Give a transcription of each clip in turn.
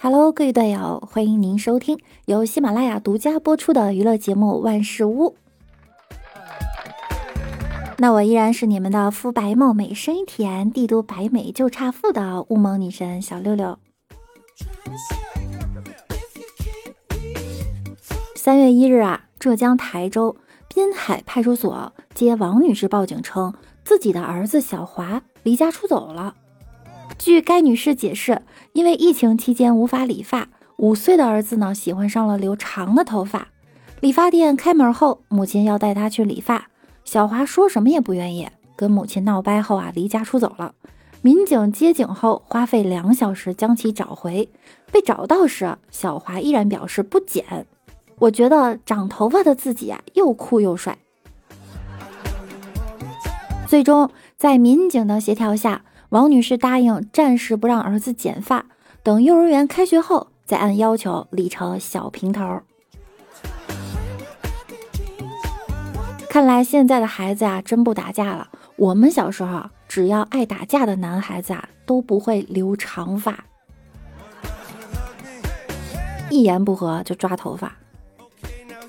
Hello，各位队友，欢迎您收听由喜马拉雅独家播出的娱乐节目《万事屋》。那我依然是你们的肤白貌美、声音甜、帝都白美就差富的雾蒙女神小六六。三月一日啊，浙江台州滨海派出所接王女士报警称，自己的儿子小华离家出走了。据该女士解释，因为疫情期间无法理发，五岁的儿子呢喜欢上了留长的头发。理发店开门后，母亲要带他去理发，小华说什么也不愿意，跟母亲闹掰后啊，离家出走了。民警接警后，花费两小时将其找回。被找到时，小华依然表示不剪。我觉得长头发的自己啊，又酷又帅。最终，在民警的协调下。王女士答应暂时不让儿子剪发，等幼儿园开学后再按要求理成小平头。看来现在的孩子啊，真不打架了。我们小时候，只要爱打架的男孩子啊，都不会留长发，一言不合就抓头发。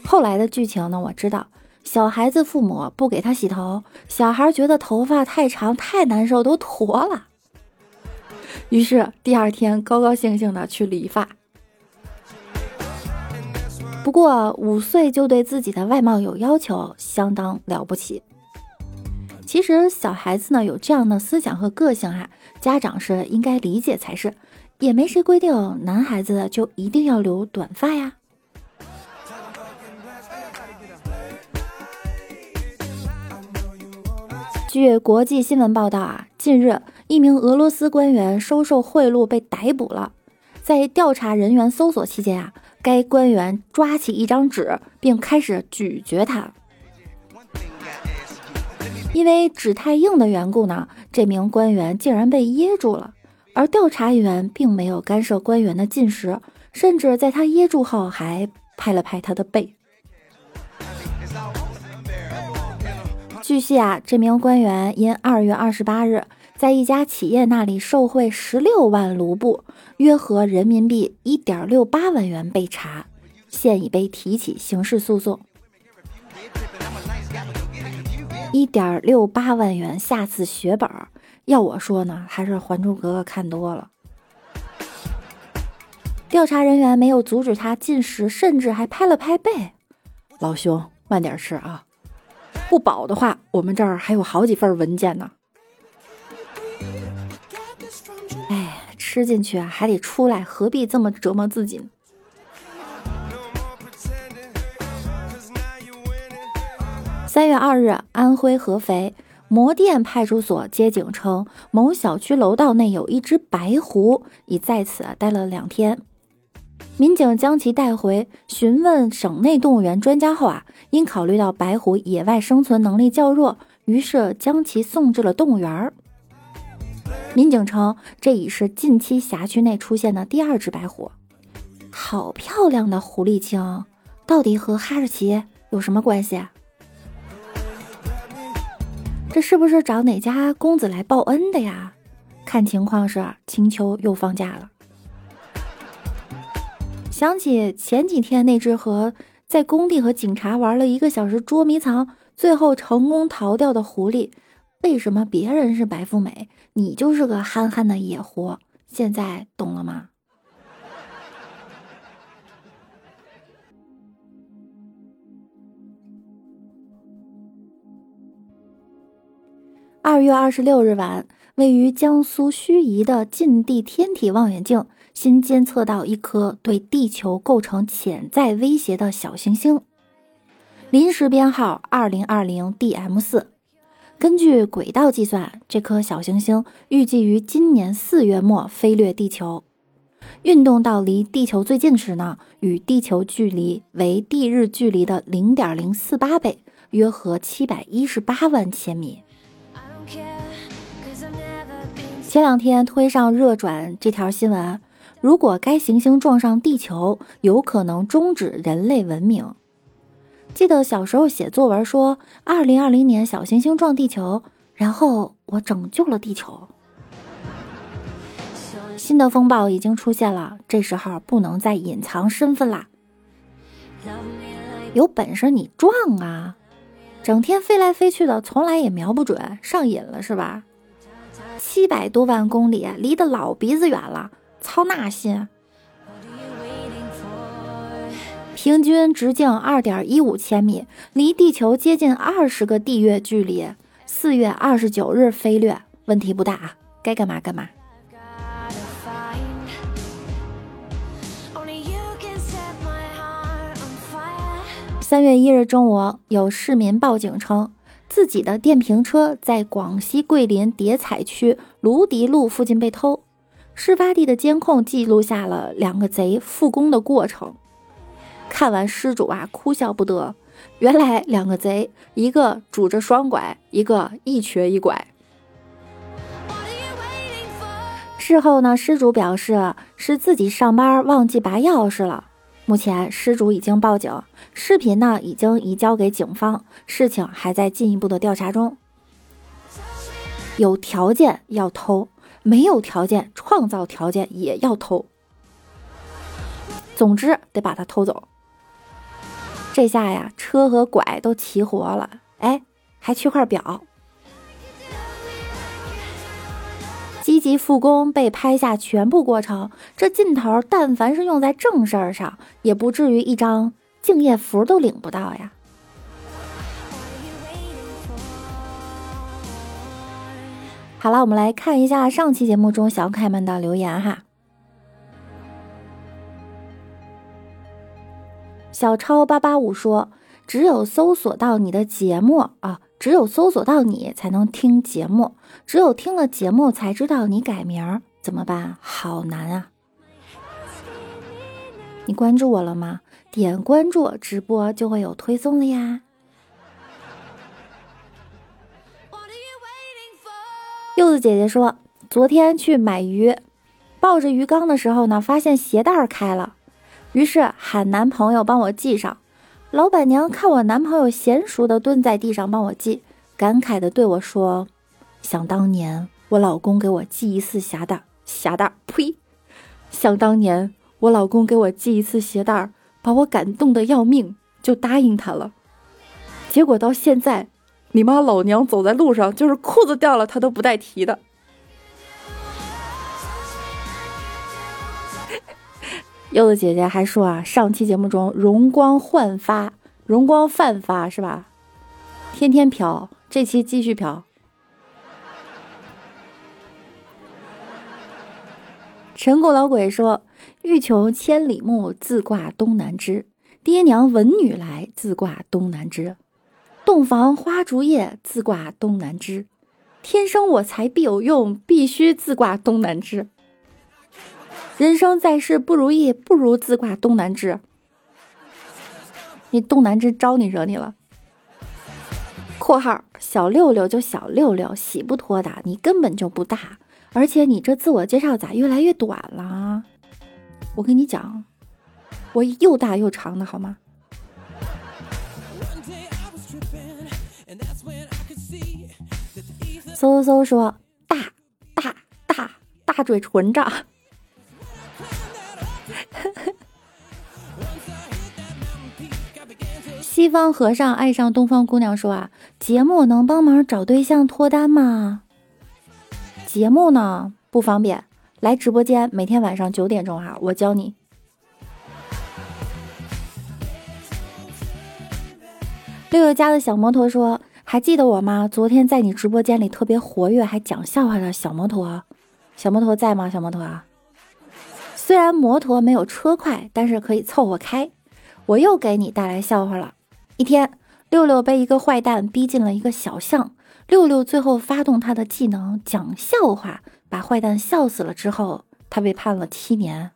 后来的剧情呢，我知道。小孩子父母不给他洗头，小孩觉得头发太长太难受，都坨了。于是第二天高高兴兴的去理发。不过五岁就对自己的外貌有要求，相当了不起。其实小孩子呢有这样的思想和个性啊，家长是应该理解才是，也没谁规定男孩子就一定要留短发呀。据国际新闻报道啊，近日一名俄罗斯官员收受贿赂被逮捕了。在调查人员搜索期间啊，该官员抓起一张纸并开始咀嚼它。因为纸太硬的缘故呢，这名官员竟然被噎住了。而调查员并没有干涉官员的进食，甚至在他噎住后还拍了拍他的背。据悉啊，这名官员因二月二十八日在一家企业那里受贿十六万卢布，约合人民币一点六八万元被查，现已被提起刑事诉讼。一点六八万元，下次血本儿。要我说呢，还是《还珠格格》看多了。调查人员没有阻止他进食，甚至还拍了拍背。老兄，慢点吃啊。不饱的话，我们这儿还有好几份文件呢。哎，吃进去啊还得出来，何必这么折磨自己呢？三月二日，安徽合肥魔店派出所接警称，某小区楼道内有一只白狐，已在此待了两天。民警将其带回询问省内动物园专家后啊，因考虑到白虎野外生存能力较弱，于是将其送至了动物园。民警称，这已是近期辖区内出现的第二只白虎。好漂亮的狐狸精，到底和哈士奇有什么关系？这是不是找哪家公子来报恩的呀？看情况是青丘又放假了。想起前几天那只和在工地和警察玩了一个小时捉迷藏，最后成功逃掉的狐狸，为什么别人是白富美，你就是个憨憨的野狐？现在懂了吗？二月二十六日晚，位于江苏盱眙的近地天体望远镜。新监测到一颗对地球构成潜在威胁的小行星，临时编号二零二零 DM 四。根据轨道计算，这颗小行星预计于今年四月末飞掠地球。运动到离地球最近时呢，与地球距离为地日距离的零点零四八倍，约合七百一十八万千米。前两天推上热转这条新闻。如果该行星撞上地球，有可能终止人类文明。记得小时候写作文说，二零二零年小行星撞地球，然后我拯救了地球。新的风暴已经出现了，这时候不能再隐藏身份啦。有本事你撞啊！整天飞来飞去的，从来也瞄不准，上瘾了是吧？七百多万公里，离得老鼻子远了，操那心！平均直径二点一五千米，离地球接近二十个地月距离。四月二十九日飞掠，问题不大啊，该干嘛干嘛。三月一日中午，有市民报警称，自己的电瓶车在广西桂林叠彩区芦笛路附近被偷。事发地的监控记录下了两个贼复工的过程。看完失主啊，哭笑不得。原来两个贼，一个拄着双拐，一个一瘸一拐。事后呢，失主表示是自己上班忘记拔钥匙了。目前失主已经报警，视频呢已经移交给警方，事情还在进一步的调查中。有条件要偷，没有条件创造条件也要偷。总之得把它偷走。这下呀，车和拐都齐活了，哎，还缺块表。积极复工被拍下全部过程，这劲头，但凡是用在正事儿上，也不至于一张敬业福都领不到呀。好了，我们来看一下上期节目中小可爱们的留言哈。小超八八五说：“只有搜索到你的节目啊。”只有搜索到你才能听节目，只有听了节目才知道你改名儿，怎么办？好难啊！你关注我了吗？点关注，直播就会有推送了呀。柚子姐姐说，昨天去买鱼，抱着鱼缸的时候呢，发现鞋带开了，于是喊男朋友帮我系上。老板娘看我男朋友娴熟的蹲在地上帮我系，感慨的对我说：“想当年我老公给我系一次鞋带，鞋带，呸！想当年我老公给我系一次鞋带，把我感动的要命，就答应他了。结果到现在，你妈老娘走在路上，就是裤子掉了，他都不带提的。”柚子姐姐还说啊，上期节目中容光焕发，容光焕发是吧？天天飘，这期继续飘。陈谷老鬼说：“欲穷千里目，自挂东南枝；爹娘闻女来，自挂东南枝；洞房花烛夜，自挂东南枝；天生我材必有用，必须自挂东南枝。”人生在世不如意，不如自挂东南枝。你东南枝招你惹你了？（括号小六六就小六六，洗不脱的，你根本就不大，而且你这自我介绍咋越来越短了？我跟你讲，我又大又长的好吗？嗖嗖说大大大大嘴唇子。西方和尚爱上东方姑娘说啊，节目能帮忙找对象脱单吗？节目呢不方便，来直播间，每天晚上九点钟啊，我教你。六六家的小摩托说，还记得我吗？昨天在你直播间里特别活跃，还讲笑话的小摩托，小摩托在吗？小摩托啊。虽然摩托没有车快，但是可以凑合开。我又给你带来笑话了。一天，六六被一个坏蛋逼进了一个小巷，六六最后发动他的技能讲笑话，把坏蛋笑死了之后，他被判了七年。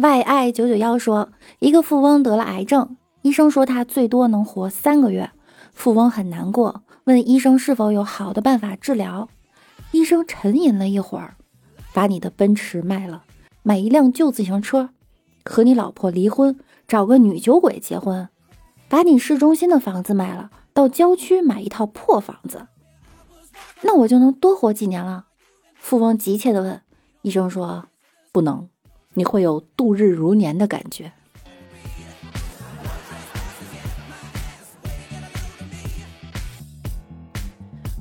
Y I 九九幺说，一个富翁得了癌症，医生说他最多能活三个月，富翁很难过。问医生是否有好的办法治疗？医生沉吟了一会儿，把你的奔驰卖了，买一辆旧自行车，和你老婆离婚，找个女酒鬼结婚，把你市中心的房子卖了，到郊区买一套破房子，那我就能多活几年了。富翁急切地问。医生说不能，你会有度日如年的感觉。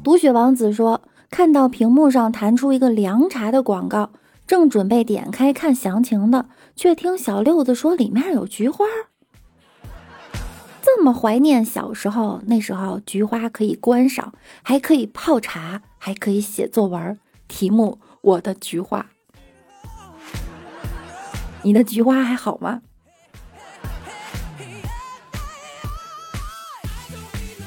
毒血王子说，看到屏幕上弹出一个凉茶的广告，正准备点开看详情的，却听小六子说里面有菊花。这么怀念小时候，那时候菊花可以观赏，还可以泡茶，还可以写作文，题目。我的菊花，你的菊花还好吗？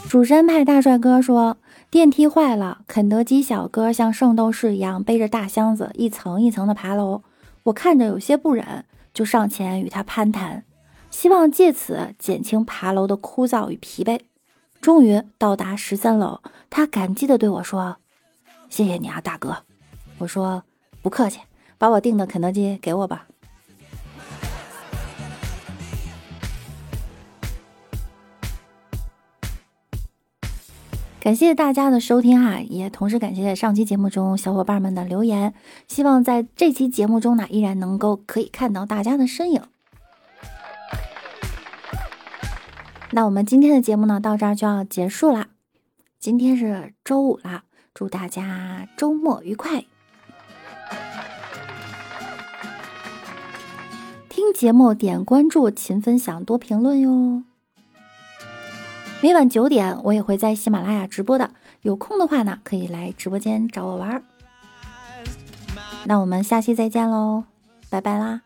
主山派大帅哥说电梯坏了，肯德基小哥像圣斗士一样背着大箱子一层一层的爬楼，我看着有些不忍，就上前与他攀谈，希望借此减轻爬楼的枯燥与疲惫。终于到达十三楼，他感激的对我说：“谢谢你啊，大哥。”我说不客气，把我订的肯德基给我吧。感谢大家的收听哈，也同时感谢上期节目中小伙伴们的留言。希望在这期节目中呢，依然能够可以看到大家的身影。那我们今天的节目呢，到这儿就要结束啦。今天是周五啦，祝大家周末愉快。听节目点关注，勤分享，多评论哟。每晚九点我也会在喜马拉雅直播的，有空的话呢，可以来直播间找我玩儿。那我们下期再见喽，拜拜啦。